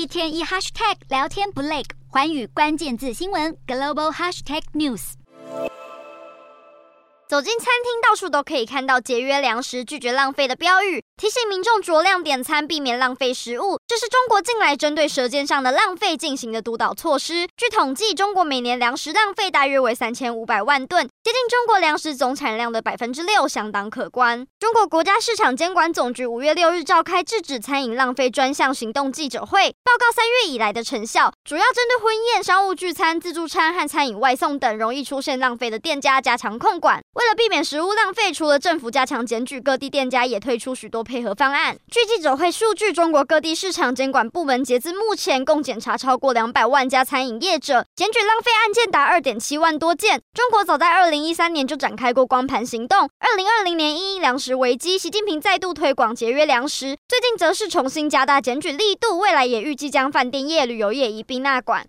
一天一 hashtag 聊天不累，环宇关键字新闻 global hashtag news。走进餐厅，到处都可以看到节约粮食、拒绝浪费的标语，提醒民众酌量点餐，避免浪费食物。这是中国近来针对舌尖上的浪费进行的督导措施。据统计，中国每年粮食浪费大约为三千五百万吨，接近中国粮食总产量的百分之六，相当可观。中国国家市场监管总局五月六日召开制止餐饮浪费专项行动记者会，报告三月以来的成效，主要针对婚宴、商务聚餐、自助餐和餐饮外送等容易出现浪费的店家加强控管。为了避免食物浪费，除了政府加强检举，各地店家也推出许多配合方案。据记者会数据，中国各地市场场监管部门截至目前共检查超过两百万家餐饮业者，检举浪费案件达二点七万多件。中国早在二零一三年就展开过光盘行动，二零二零年因应粮食危机，习近平再度推广节约粮食，最近则是重新加大检举力度，未来也预计将饭店业、旅游业一并纳管。